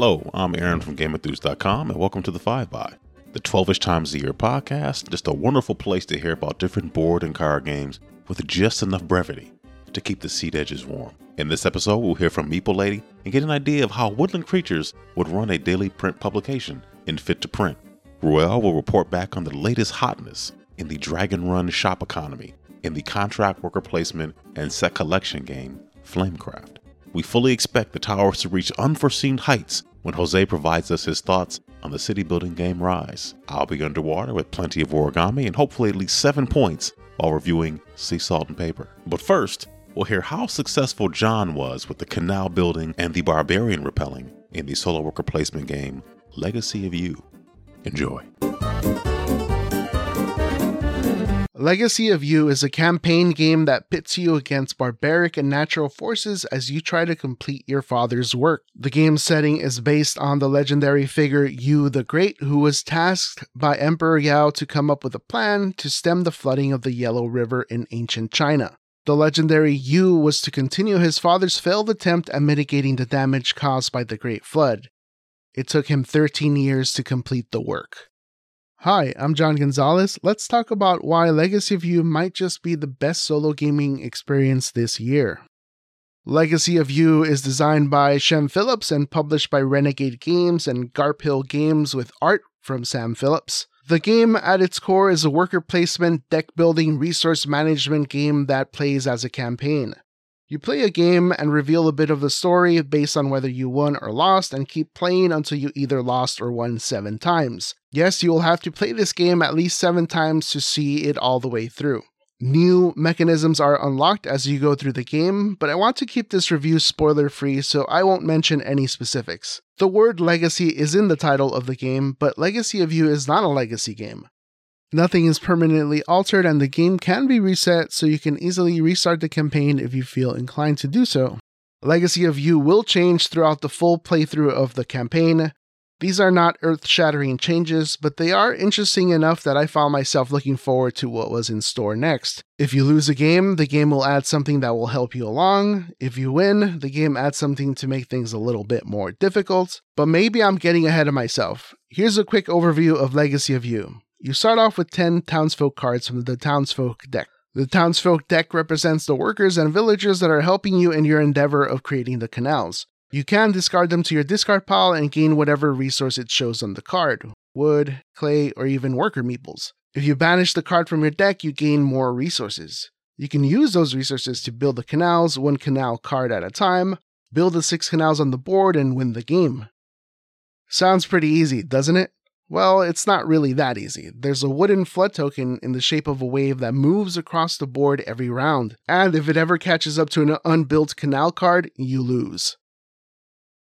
Hello, I'm Aaron from GameEnthuse.com, and welcome to the Five By, the 12ish times a year podcast. Just a wonderful place to hear about different board and card games with just enough brevity to keep the seat edges warm. In this episode, we'll hear from Meeple Lady and get an idea of how Woodland Creatures would run a daily print publication in Fit to Print. Ruel will report back on the latest hotness in the Dragon Run shop economy in the contract worker placement and set collection game Flamecraft. We fully expect the towers to reach unforeseen heights when Jose provides us his thoughts on the city building game Rise. I'll be underwater with plenty of origami and hopefully at least seven points while reviewing Sea Salt and Paper. But first, we'll hear how successful John was with the canal building and the barbarian repelling in the solo worker placement game Legacy of Yu. Enjoy. Legacy of Yu is a campaign game that pits you against barbaric and natural forces as you try to complete your father's work. The game's setting is based on the legendary figure Yu the Great, who was tasked by Emperor Yao to come up with a plan to stem the flooding of the Yellow River in ancient China. The legendary Yu was to continue his father's failed attempt at mitigating the damage caused by the Great Flood. It took him 13 years to complete the work. Hi, I'm John Gonzalez. Let's talk about why Legacy of Yu might just be the best solo gaming experience this year. Legacy of Yu is designed by Shem Phillips and published by Renegade Games and Garphill Games with art from Sam Phillips. The game at its core is a worker placement, deck building, resource management game that plays as a campaign. You play a game and reveal a bit of the story based on whether you won or lost, and keep playing until you either lost or won seven times. Yes, you will have to play this game at least seven times to see it all the way through. New mechanisms are unlocked as you go through the game, but I want to keep this review spoiler free, so I won't mention any specifics. The word legacy is in the title of the game, but Legacy of Yu is not a legacy game. Nothing is permanently altered, and the game can be reset so you can easily restart the campaign if you feel inclined to do so. Legacy of Yu will change throughout the full playthrough of the campaign. These are not earth shattering changes, but they are interesting enough that I found myself looking forward to what was in store next. If you lose a game, the game will add something that will help you along. If you win, the game adds something to make things a little bit more difficult. But maybe I'm getting ahead of myself. Here's a quick overview of Legacy of Yu. You start off with 10 townsfolk cards from the townsfolk deck. The townsfolk deck represents the workers and villagers that are helping you in your endeavor of creating the canals. You can discard them to your discard pile and gain whatever resource it shows on the card wood, clay, or even worker meeples. If you banish the card from your deck, you gain more resources. You can use those resources to build the canals one canal card at a time, build the six canals on the board, and win the game. Sounds pretty easy, doesn't it? Well, it's not really that easy. There's a wooden flood token in the shape of a wave that moves across the board every round, and if it ever catches up to an unbuilt canal card, you lose.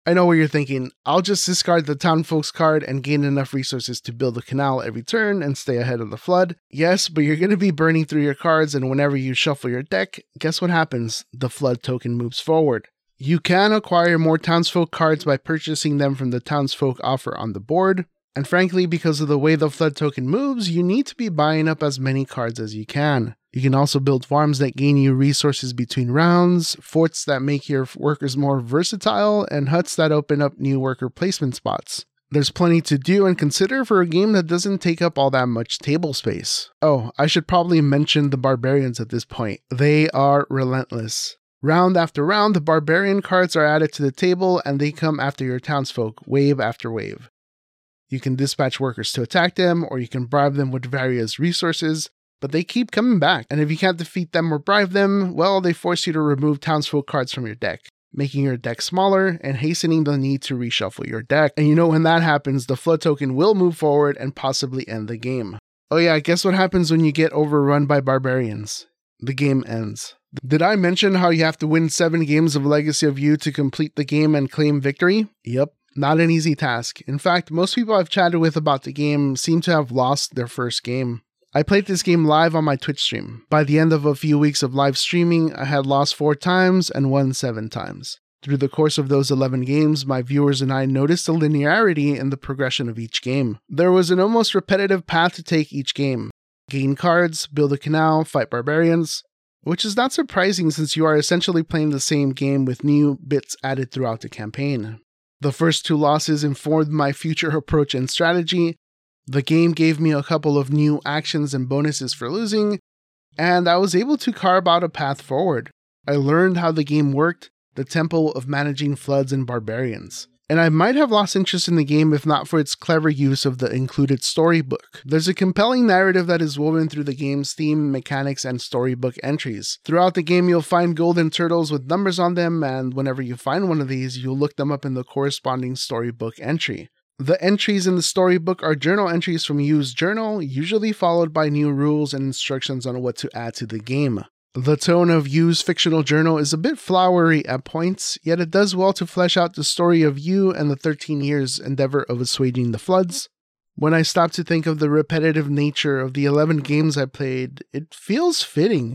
I know what you're thinking. I'll just discard the townfolk's card and gain enough resources to build a canal every turn and stay ahead of the flood. Yes, but you're going to be burning through your cards, and whenever you shuffle your deck, guess what happens? The flood token moves forward. You can acquire more townsfolk cards by purchasing them from the townsfolk offer on the board, and frankly, because of the way the Flood token moves, you need to be buying up as many cards as you can. You can also build farms that gain you resources between rounds, forts that make your workers more versatile, and huts that open up new worker placement spots. There's plenty to do and consider for a game that doesn't take up all that much table space. Oh, I should probably mention the barbarians at this point. They are relentless. Round after round, the barbarian cards are added to the table and they come after your townsfolk, wave after wave. You can dispatch workers to attack them, or you can bribe them with various resources, but they keep coming back. And if you can't defeat them or bribe them, well, they force you to remove townsfolk cards from your deck, making your deck smaller and hastening the need to reshuffle your deck. And you know, when that happens, the flood token will move forward and possibly end the game. Oh, yeah, guess what happens when you get overrun by barbarians? The game ends. Did I mention how you have to win seven games of Legacy of Yu to complete the game and claim victory? Yep, not an easy task. In fact, most people I've chatted with about the game seem to have lost their first game. I played this game live on my Twitch stream. By the end of a few weeks of live streaming, I had lost four times and won seven times. Through the course of those 11 games, my viewers and I noticed a linearity in the progression of each game. There was an almost repetitive path to take each game gain cards, build a canal, fight barbarians, which is not surprising since you are essentially playing the same game with new bits added throughout the campaign. The first two losses informed my future approach and strategy. The game gave me a couple of new actions and bonuses for losing, and I was able to carve out a path forward. I learned how the game worked, the tempo of managing floods and barbarians. And I might have lost interest in the game if not for its clever use of the included storybook. There's a compelling narrative that is woven through the game's theme, mechanics, and storybook entries. Throughout the game, you'll find golden turtles with numbers on them, and whenever you find one of these, you'll look them up in the corresponding storybook entry. The entries in the storybook are journal entries from Yu's journal, usually followed by new rules and instructions on what to add to the game. The tone of Yu's fictional journal is a bit flowery at points, yet it does well to flesh out the story of Yu and the 13 years' endeavor of assuaging the floods. When I stop to think of the repetitive nature of the 11 games I played, it feels fitting.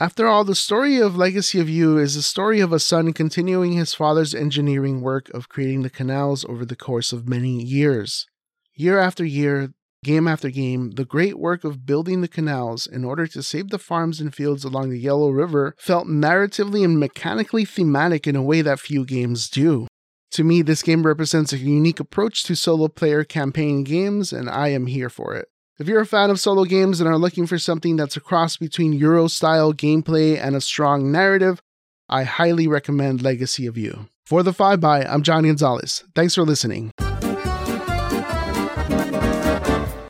After all, the story of Legacy of Yu is the story of a son continuing his father's engineering work of creating the canals over the course of many years. Year after year, game after game, the great work of building the canals in order to save the farms and fields along the Yellow River felt narratively and mechanically thematic in a way that few games do. To me, this game represents a unique approach to solo player campaign games, and I am here for it. If you're a fan of solo games and are looking for something that's a cross between Euro style gameplay and a strong narrative, I highly recommend Legacy of Yu. For the 5 by, I'm John Gonzalez. Thanks for listening.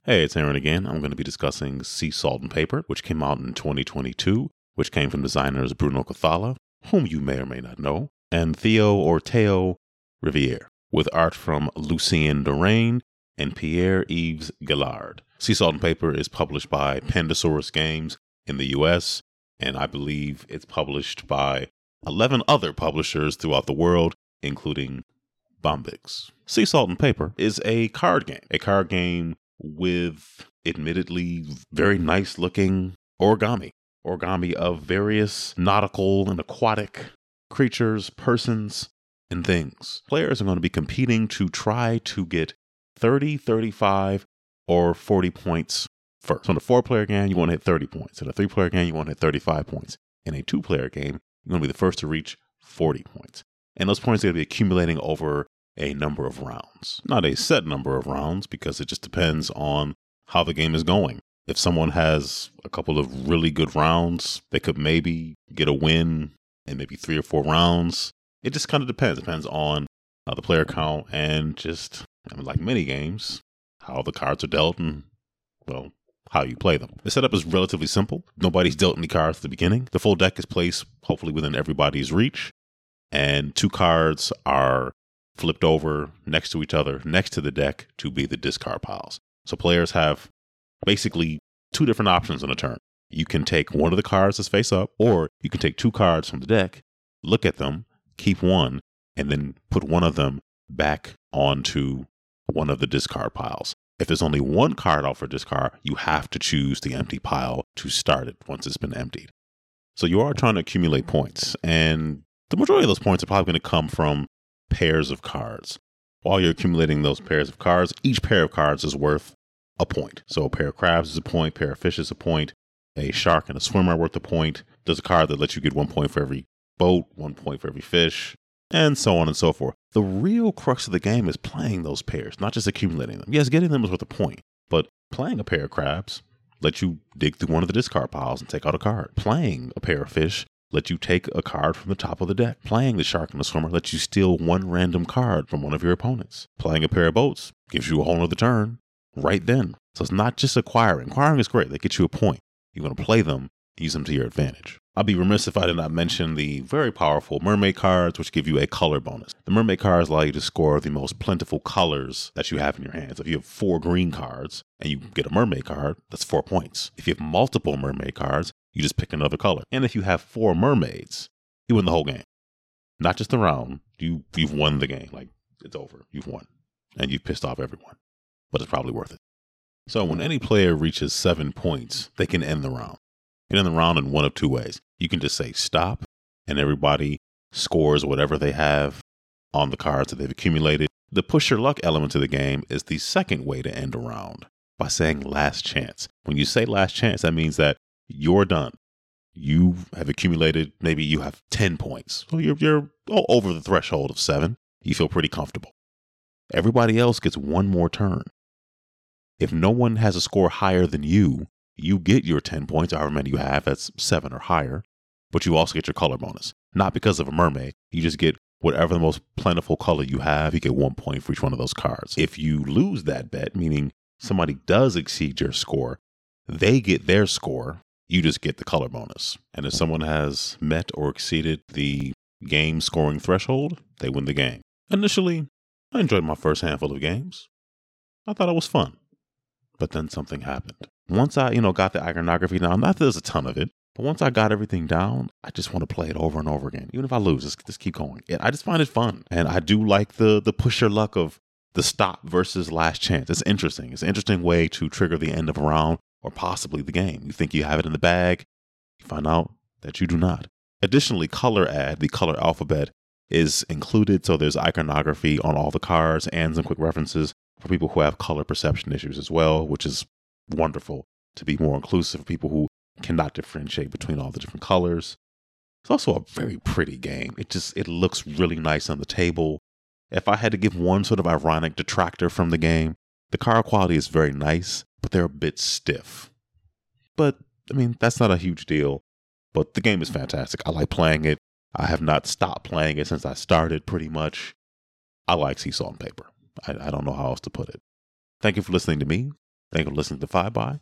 Hey, it's Aaron again. I'm going to be discussing Sea Salt and Paper, which came out in 2022, which came from designers Bruno Cathala, whom you may or may not know, and Theo or Theo Riviere, with art from Lucien Dorain and Pierre Yves Gillard. Sea Salt and Paper is published by Pandasaurus Games in the US, and I believe it's published by 11 other publishers throughout the world, including Bombyx. Sea Salt and Paper is a card game, a card game with admittedly very nice looking origami. Origami of various nautical and aquatic creatures, persons, and things. Players are going to be competing to try to get 30, 35, or 40 points first. So in a four player game, you want to hit 30 points. In a three player game, you want to hit 35 points. In a two player game, you're going to be the first to reach 40 points. And those points are going to be accumulating over a number of rounds. Not a set number of rounds because it just depends on how the game is going. If someone has a couple of really good rounds, they could maybe get a win in maybe three or four rounds. It just kind of depends. Depends on uh, the player count and just, I mean, like many games, how the cards are dealt and, well, how you play them. The setup is relatively simple. Nobody's dealt any cards at the beginning. The full deck is placed hopefully within everybody's reach, and two cards are flipped over next to each other, next to the deck to be the discard piles. So players have basically two different options on a turn. You can take one of the cards that's face up, or you can take two cards from the deck, look at them, keep one, and then put one of them back onto one of the discard piles. If there's only one card out for discard, you have to choose the empty pile to start it once it's been emptied. So you are trying to accumulate points, and the majority of those points are probably going to come from pairs of cards. While you're accumulating those pairs of cards, each pair of cards is worth a point. So a pair of crabs is a point, pair of fish is a point, a shark and a swimmer are worth a point. There's a card that lets you get one point for every boat, one point for every fish, and so on and so forth. The real crux of the game is playing those pairs, not just accumulating them. Yes, getting them is worth a point, but playing a pair of crabs let you dig through one of the discard piles and take out a card. Playing a pair of fish let you take a card from the top of the deck. Playing the Shark and the Swimmer lets you steal one random card from one of your opponents. Playing a pair of boats gives you a whole other turn right then. So it's not just acquiring. Acquiring is great, they get you a point. You want to play them, use them to your advantage. I'd be remiss if I did not mention the very powerful mermaid cards, which give you a color bonus. The mermaid cards allow you to score the most plentiful colors that you have in your hands. If you have four green cards and you get a mermaid card, that's four points. If you have multiple mermaid cards, you just pick another color. And if you have four mermaids, you win the whole game. Not just the round. You you've won the game. Like it's over. You've won. And you've pissed off everyone. But it's probably worth it. So when any player reaches seven points, they can end the round. You can end the round in one of two ways. You can just say stop, and everybody scores whatever they have on the cards that they've accumulated. The push your luck element of the game is the second way to end a round by saying last chance. When you say last chance, that means that you're done. You have accumulated, maybe you have 10 points. So you're, you're over the threshold of seven. you feel pretty comfortable. Everybody else gets one more turn. If no one has a score higher than you, you get your 10 points, however many you have, that's seven or higher, but you also get your color bonus. Not because of a mermaid, you just get whatever the most plentiful color you have, you get one point for each one of those cards. If you lose that bet, meaning somebody does exceed your score, they get their score, you just get the color bonus. And if someone has met or exceeded the game scoring threshold, they win the game. Initially, I enjoyed my first handful of games. I thought it was fun. But then something happened. Once I, you know, got the iconography down, not that there's a ton of it, but once I got everything down, I just want to play it over and over again. Even if I lose, just, just keep going. I just find it fun. And I do like the the push your luck of the stop versus last chance. It's interesting. It's an interesting way to trigger the end of a round or possibly the game. You think you have it in the bag, you find out that you do not. Additionally, ColorADD, the color alphabet, is included. So there's iconography on all the cards and some quick references for people who have color perception issues as well, which is wonderful to be more inclusive for people who cannot differentiate between all the different colors. It's also a very pretty game. It just it looks really nice on the table. If I had to give one sort of ironic detractor from the game, the card quality is very nice, but they're a bit stiff. But I mean, that's not a huge deal. But the game is fantastic. I like playing it. I have not stopped playing it since I started pretty much. I like Sea Salt and Paper. I, I don't know how else to put it. Thank you for listening to me. Thank you for listening to Five By.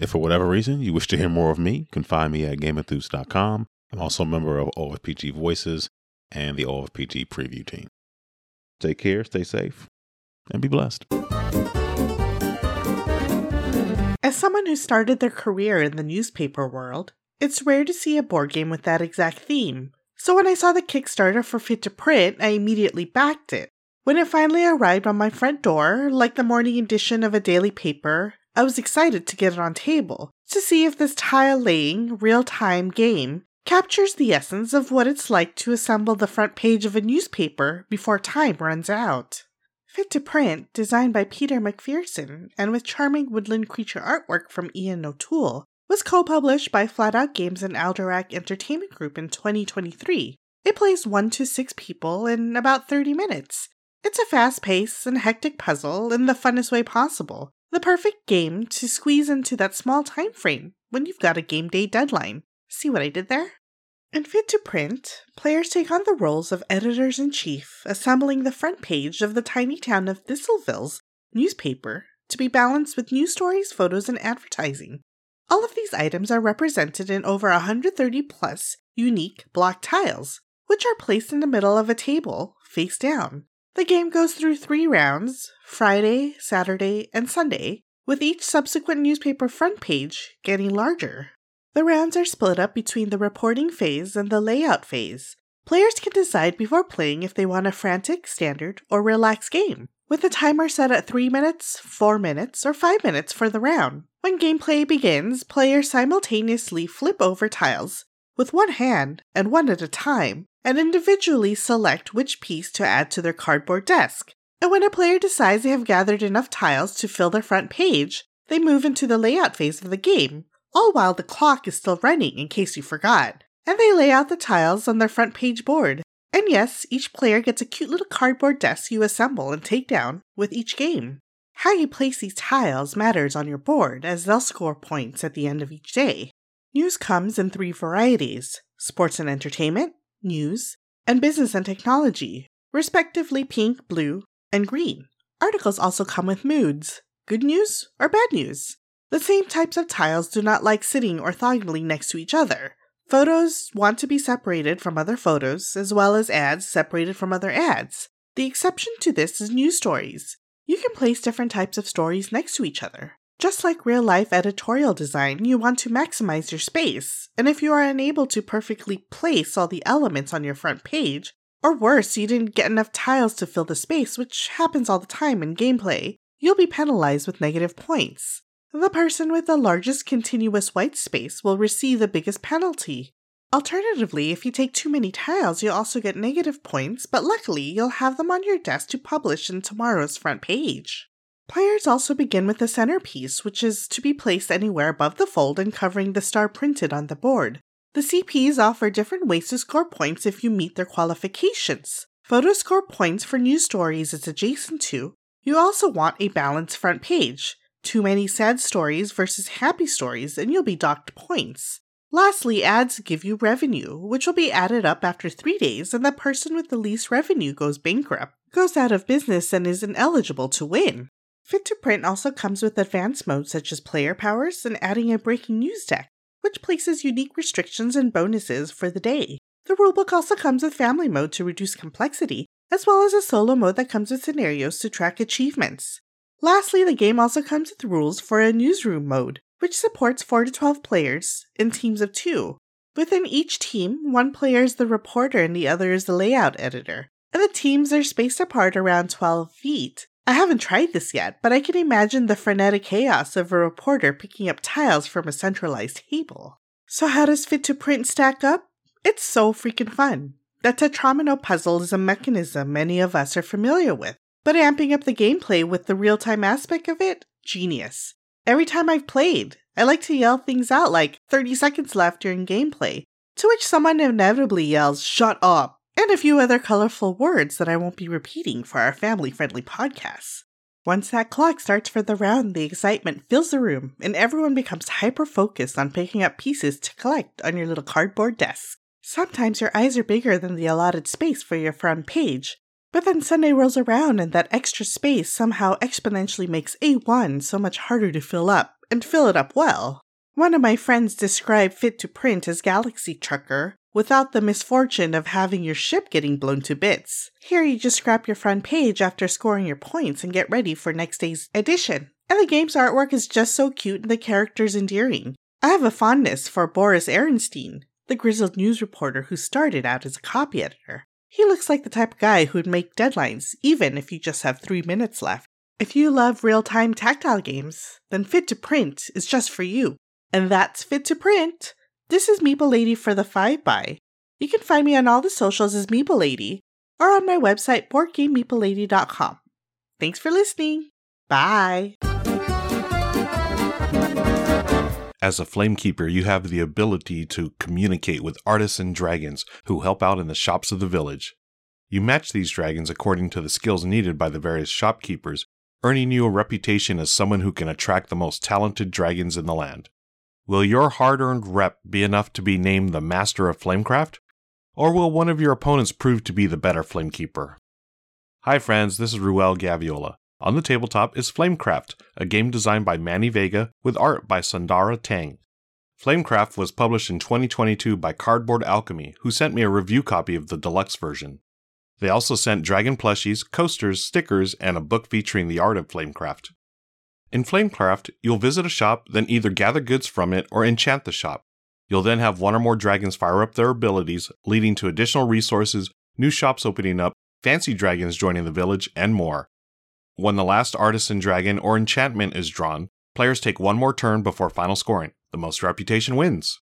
If for whatever reason you wish to hear more of me, you can find me at GameEnthuse.com. I'm also a member of OFPG Voices and the OFPG preview team. Take care, stay safe, and be blessed. As someone who started their career in the newspaper world, it's rare to see a board game with that exact theme. So when I saw the Kickstarter for Fit to Print, I immediately backed it. When it finally arrived on my front door, like the morning edition of a daily paper, I was excited to get it on table to see if this tile laying, real time game captures the essence of what it's like to assemble the front page of a newspaper before time runs out. Fit to Print, designed by Peter McPherson and with charming woodland creature artwork from Ian O'Toole, was co published by Flatout Games and Alderac Entertainment Group in 2023. It plays 1 to 6 people in about 30 minutes. It's a fast paced and hectic puzzle in the funnest way possible, the perfect game to squeeze into that small time frame when you've got a game day deadline. See what I did there? In Fit to Print, players take on the roles of editors in chief, assembling the front page of the tiny town of Thistleville's newspaper to be balanced with news stories, photos, and advertising. All of these items are represented in over 130 plus unique block tiles, which are placed in the middle of a table, face down. The game goes through three rounds Friday, Saturday, and Sunday, with each subsequent newspaper front page getting larger. The rounds are split up between the reporting phase and the layout phase. Players can decide before playing if they want a frantic, standard, or relaxed game, with a timer set at 3 minutes, 4 minutes, or 5 minutes for the round. When gameplay begins, players simultaneously flip over tiles with one hand and one at a time and individually select which piece to add to their cardboard desk. And when a player decides they have gathered enough tiles to fill their front page, they move into the layout phase of the game, all while the clock is still running in case you forgot. And they lay out the tiles on their front page board. And yes, each player gets a cute little cardboard desk you assemble and take down with each game. How you place these tiles matters on your board, as they'll score points at the end of each day. News comes in three varieties sports and entertainment, news, and business and technology, respectively pink, blue, and green. Articles also come with moods good news or bad news. The same types of tiles do not like sitting orthogonally next to each other. Photos want to be separated from other photos, as well as ads separated from other ads. The exception to this is news stories. You can place different types of stories next to each other. Just like real life editorial design, you want to maximize your space, and if you are unable to perfectly place all the elements on your front page, or worse, you didn't get enough tiles to fill the space, which happens all the time in gameplay, you'll be penalized with negative points. The person with the largest continuous white space will receive the biggest penalty. Alternatively, if you take too many tiles, you'll also get negative points, but luckily you'll have them on your desk to publish in tomorrow's front page. Players also begin with a centerpiece, which is to be placed anywhere above the fold and covering the star printed on the board. The CPs offer different ways to score points if you meet their qualifications. Photos score points for news stories it's adjacent to. You also want a balanced front page. Too many sad stories versus happy stories, and you'll be docked points. Lastly, ads give you revenue, which will be added up after three days, and the person with the least revenue goes bankrupt, goes out of business, and is ineligible to win. Fit to Print also comes with advanced modes such as player powers and adding a breaking news deck, which places unique restrictions and bonuses for the day. The rulebook also comes with family mode to reduce complexity, as well as a solo mode that comes with scenarios to track achievements. Lastly, the game also comes with rules for a newsroom mode, which supports 4 to 12 players in teams of 2. Within each team, one player is the reporter and the other is the layout editor, and the teams are spaced apart around 12 feet. I haven't tried this yet, but I can imagine the frenetic chaos of a reporter picking up tiles from a centralized table. So, how does Fit to Print stack up? It's so freaking fun. The Tetromino puzzle is a mechanism many of us are familiar with, but amping up the gameplay with the real time aspect of it, genius. Every time I've played, I like to yell things out like 30 seconds left during gameplay, to which someone inevitably yells, Shut up, and a few other colorful words that I won't be repeating for our family friendly podcasts. Once that clock starts for the round, the excitement fills the room, and everyone becomes hyper focused on picking up pieces to collect on your little cardboard desk. Sometimes your eyes are bigger than the allotted space for your front page, but then Sunday rolls around and that extra space somehow exponentially makes A1 so much harder to fill up, and fill it up well. One of my friends described Fit to Print as Galaxy Trucker, without the misfortune of having your ship getting blown to bits. Here you just scrap your front page after scoring your points and get ready for next day's edition. And the game's artwork is just so cute and the characters endearing. I have a fondness for Boris Ehrenstein, the grizzled news reporter who started out as a copy editor. He looks like the type of guy who'd make deadlines, even if you just have three minutes left. If you love real time tactile games, then Fit to Print is just for you. And that's Fit to Print. This is Meeple Lady for the 5 by. You can find me on all the socials as Meeple Lady or on my website, boardgamemeeplelady.com. Thanks for listening. Bye. As a Flamekeeper, you have the ability to communicate with artisan dragons who help out in the shops of the village. You match these dragons according to the skills needed by the various shopkeepers, earning you a reputation as someone who can attract the most talented dragons in the land. Will your hard earned rep be enough to be named the Master of Flamecraft? Or will one of your opponents prove to be the better Flamekeeper? Hi, friends, this is Ruel Gaviola. On the tabletop is Flamecraft, a game designed by Manny Vega with art by Sandara Tang. Flamecraft was published in 2022 by Cardboard Alchemy, who sent me a review copy of the deluxe version. They also sent dragon plushies, coasters, stickers, and a book featuring the art of Flamecraft. In Flamecraft, you'll visit a shop, then either gather goods from it or enchant the shop. You'll then have one or more dragons fire up their abilities, leading to additional resources, new shops opening up, fancy dragons joining the village, and more. When the last artisan dragon or enchantment is drawn, players take one more turn before final scoring. The most reputation wins.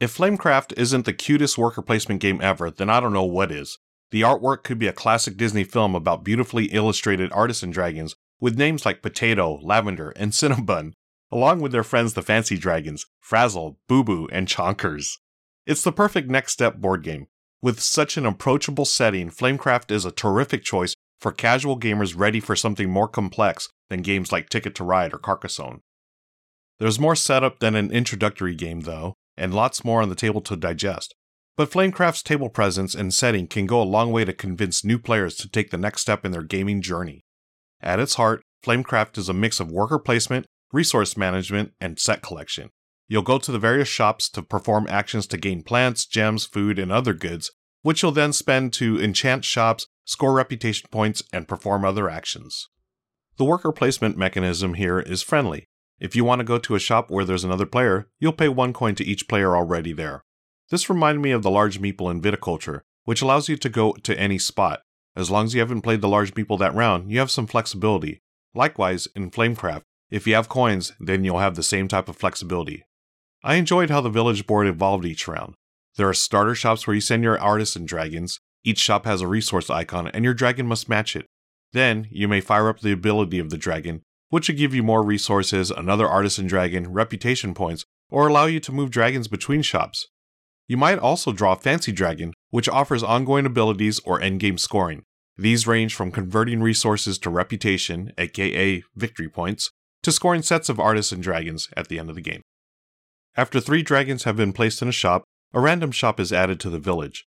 If Flamecraft isn't the cutest worker placement game ever, then I don't know what is. The artwork could be a classic Disney film about beautifully illustrated artisan dragons with names like Potato, Lavender, and Cinnabon, along with their friends the Fancy Dragons, Frazzle, Boo Boo, and Chonkers. It's the perfect next step board game. With such an approachable setting, Flamecraft is a terrific choice for casual gamers ready for something more complex than games like Ticket to Ride or Carcassonne. There's more setup than an introductory game, though, and lots more on the table to digest. But Flamecraft's table presence and setting can go a long way to convince new players to take the next step in their gaming journey. At its heart, Flamecraft is a mix of worker placement, resource management, and set collection. You'll go to the various shops to perform actions to gain plants, gems, food, and other goods, which you'll then spend to enchant shops, score reputation points, and perform other actions. The worker placement mechanism here is friendly. If you want to go to a shop where there's another player, you'll pay one coin to each player already there. This reminded me of the large meeple in viticulture, which allows you to go to any spot. As long as you haven't played the large meeple that round, you have some flexibility. Likewise, in Flamecraft, if you have coins, then you'll have the same type of flexibility. I enjoyed how the village board evolved each round. There are starter shops where you send your artisan dragons, each shop has a resource icon, and your dragon must match it. Then, you may fire up the ability of the dragon, which will give you more resources, another artisan dragon, reputation points, or allow you to move dragons between shops. You might also draw a fancy dragon, which offers ongoing abilities or endgame scoring. These range from converting resources to reputation, aka victory points, to scoring sets of artisan dragons at the end of the game. After three dragons have been placed in a shop, a random shop is added to the village.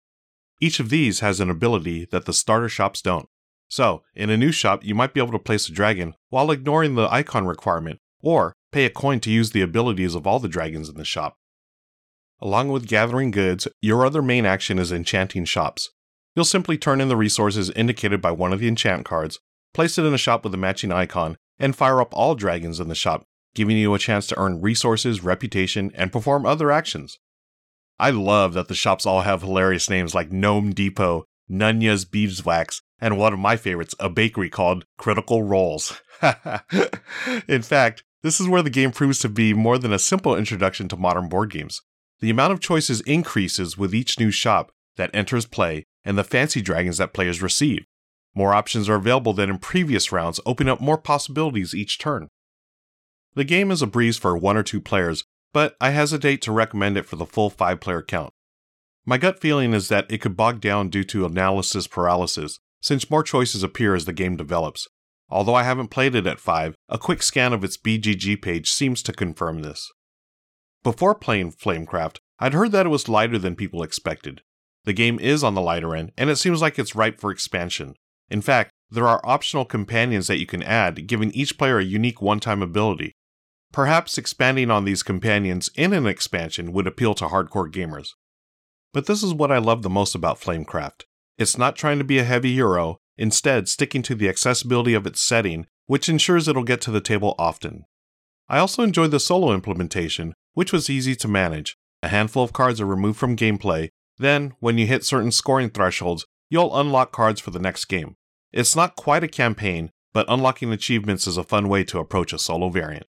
Each of these has an ability that the starter shops don't. So, in a new shop, you might be able to place a dragon while ignoring the icon requirement, or pay a coin to use the abilities of all the dragons in the shop. Along with gathering goods, your other main action is enchanting shops. You'll simply turn in the resources indicated by one of the enchant cards, place it in a shop with a matching icon, and fire up all dragons in the shop, giving you a chance to earn resources, reputation, and perform other actions. I love that the shops all have hilarious names like Gnome Depot, Nunya's Beeswax, and one of my favorites, a bakery called Critical Rolls. in fact, this is where the game proves to be more than a simple introduction to modern board games. The amount of choices increases with each new shop that enters play and the fancy dragons that players receive. More options are available than in previous rounds, opening up more possibilities each turn. The game is a breeze for one or two players, but I hesitate to recommend it for the full 5 player count. My gut feeling is that it could bog down due to analysis paralysis, since more choices appear as the game develops. Although I haven't played it at 5, a quick scan of its BGG page seems to confirm this. Before playing Flamecraft, I'd heard that it was lighter than people expected. The game is on the lighter end, and it seems like it's ripe for expansion. In fact, there are optional companions that you can add, giving each player a unique one time ability. Perhaps expanding on these companions in an expansion would appeal to hardcore gamers. But this is what I love the most about Flamecraft. It's not trying to be a heavy Euro, instead, sticking to the accessibility of its setting, which ensures it'll get to the table often. I also enjoyed the solo implementation, which was easy to manage. A handful of cards are removed from gameplay, then, when you hit certain scoring thresholds, you'll unlock cards for the next game. It's not quite a campaign, but unlocking achievements is a fun way to approach a solo variant.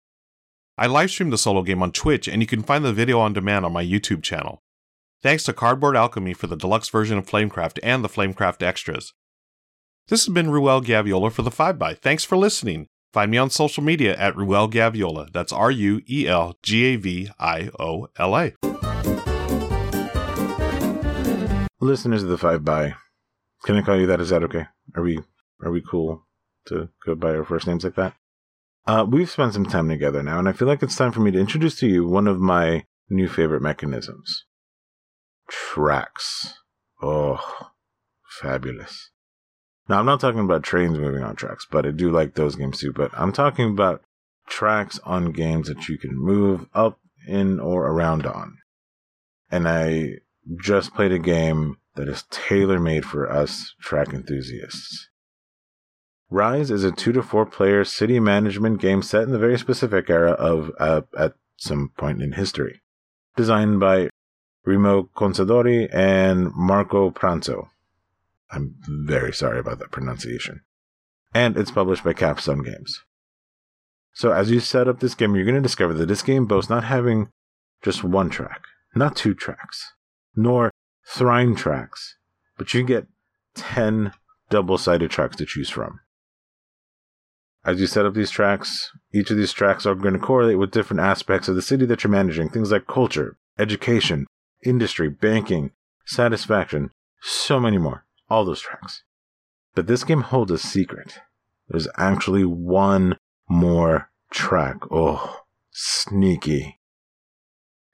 I livestreamed the solo game on Twitch, and you can find the video on demand on my YouTube channel. Thanks to Cardboard Alchemy for the deluxe version of Flamecraft and the Flamecraft extras. This has been Ruel Gaviola for the 5 by. Thanks for listening. Find me on social media at Ruel Gaviola. That's R U E L G A V I O L A. Listeners of the Five by, can I call you that? Is that okay? Are we are we cool to go by our first names like that? Uh, we've spent some time together now, and I feel like it's time for me to introduce to you one of my new favorite mechanisms. Tracks. Oh, fabulous. Now, I'm not talking about trains moving on tracks, but I do like those games too. But I'm talking about tracks on games that you can move up, in, or around on. And I just played a game that is tailor made for us track enthusiasts. Rise is a two to four player city management game set in the very specific era of uh, at some point in history. Designed by Remo Conzadori and Marco Pranzo. I'm very sorry about that pronunciation. And it's published by Capstone Games. So as you set up this game, you're going to discover that this game boasts not having just one track, not two tracks, nor thrine tracks, but you get 10 double sided tracks to choose from. As you set up these tracks, each of these tracks are going to correlate with different aspects of the city that you're managing, things like culture, education, industry, banking, satisfaction, so many more all those tracks. But this game holds a secret. There's actually one more track. Oh, sneaky.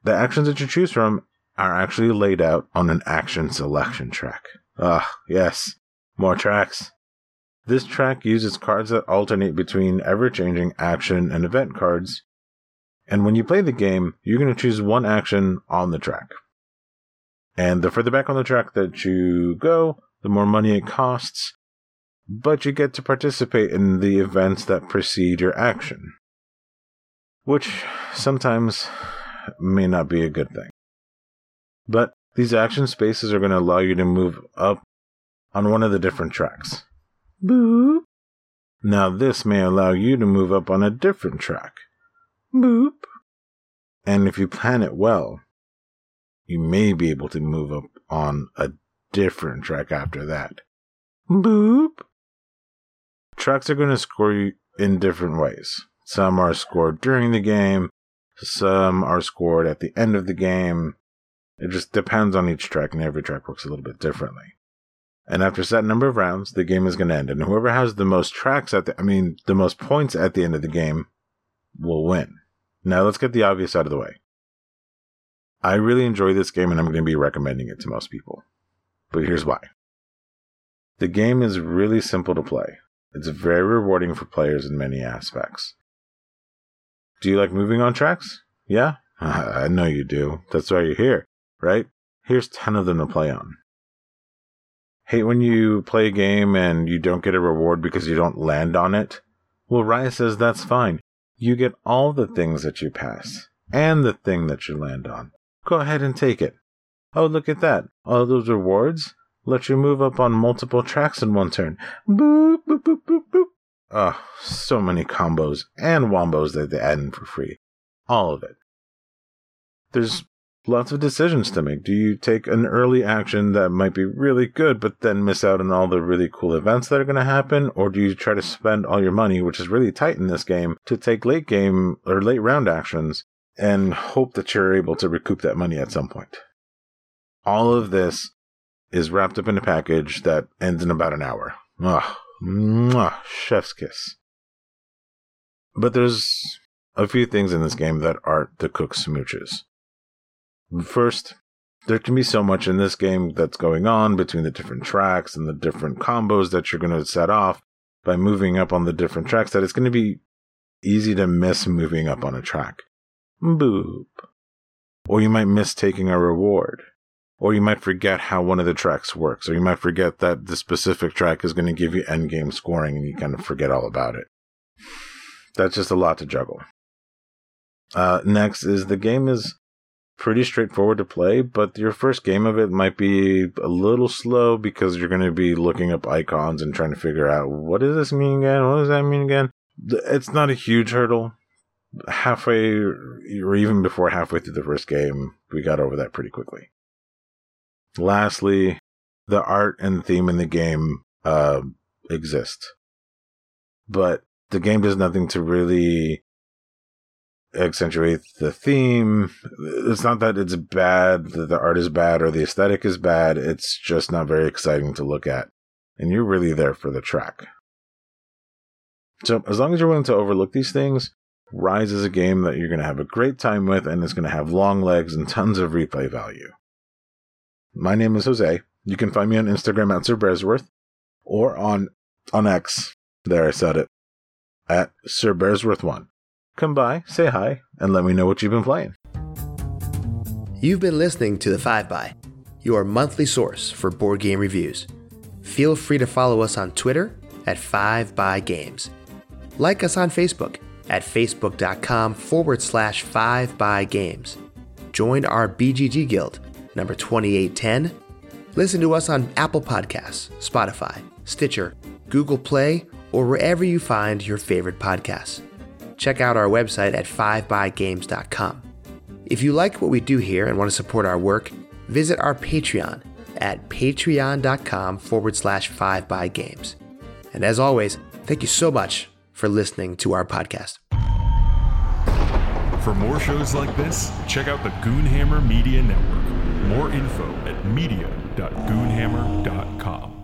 The actions that you choose from are actually laid out on an action selection track. Ah, yes, more tracks. This track uses cards that alternate between ever changing action and event cards. And when you play the game, you're going to choose one action on the track. And the further back on the track that you go, the more money it costs, but you get to participate in the events that precede your action. Which sometimes may not be a good thing. But these action spaces are going to allow you to move up on one of the different tracks. Boop. Now, this may allow you to move up on a different track. Boop. And if you plan it well, you may be able to move up on a different track after that. Boop. Tracks are going to score you in different ways. Some are scored during the game, some are scored at the end of the game. It just depends on each track, and every track works a little bit differently. And after a set number of rounds, the game is going to end. And whoever has the most tracks at the, I mean, the most points at the end of the game will win. Now let's get the obvious out of the way. I really enjoy this game and I'm going to be recommending it to most people. But here's why. The game is really simple to play. It's very rewarding for players in many aspects. Do you like moving on tracks? Yeah? I know you do. That's why you're here, right? Here's 10 of them to play on. Hate when you play a game and you don't get a reward because you don't land on it? Well, Raya says that's fine. You get all the things that you pass and the thing that you land on. Go ahead and take it. Oh, look at that. All those rewards let you move up on multiple tracks in one turn. Boop, boop, boop, boop, boop. Oh, so many combos and wombos that they add in for free. All of it. There's lots of decisions to make. Do you take an early action that might be really good, but then miss out on all the really cool events that are going to happen? Or do you try to spend all your money, which is really tight in this game, to take late game or late round actions and hope that you're able to recoup that money at some point? All of this is wrapped up in a package that ends in about an hour. Ugh, mwah, chef's kiss. But there's a few things in this game that aren't the cook's smooches. First, there can be so much in this game that's going on between the different tracks and the different combos that you're going to set off by moving up on the different tracks that it's going to be easy to miss moving up on a track. Boop. Or you might miss taking a reward. Or you might forget how one of the tracks works. Or you might forget that the specific track is going to give you endgame scoring and you kind of forget all about it. That's just a lot to juggle. Uh, next is the game is pretty straightforward to play, but your first game of it might be a little slow because you're going to be looking up icons and trying to figure out what does this mean again? What does that mean again? It's not a huge hurdle. Halfway, or even before halfway through the first game, we got over that pretty quickly. Lastly, the art and theme in the game uh, exist, but the game does nothing to really accentuate the theme. It's not that it's bad, that the art is bad or the aesthetic is bad. It's just not very exciting to look at. And you're really there for the track. So, as long as you're willing to overlook these things, Rise is a game that you're going to have a great time with and it's going to have long legs and tons of replay value. My name is Jose. You can find me on Instagram at Sir Bearsworth or on, on X. There, I said it. At Sir Bearsworth1. Come by, say hi, and let me know what you've been playing. You've been listening to The 5 by, your monthly source for board game reviews. Feel free to follow us on Twitter at 5 by Games. Like us on Facebook at facebook.com forward slash 5 by Games. Join our BGG Guild, number 2810. Listen to us on Apple Podcasts, Spotify, Stitcher, Google Play, or wherever you find your favorite podcasts check out our website at 5bygames.com. If you like what we do here and want to support our work, visit our Patreon at patreon.com forward slash 5bygames. And as always, thank you so much for listening to our podcast. For more shows like this, check out the Goonhammer Media Network. More info at media.goonhammer.com.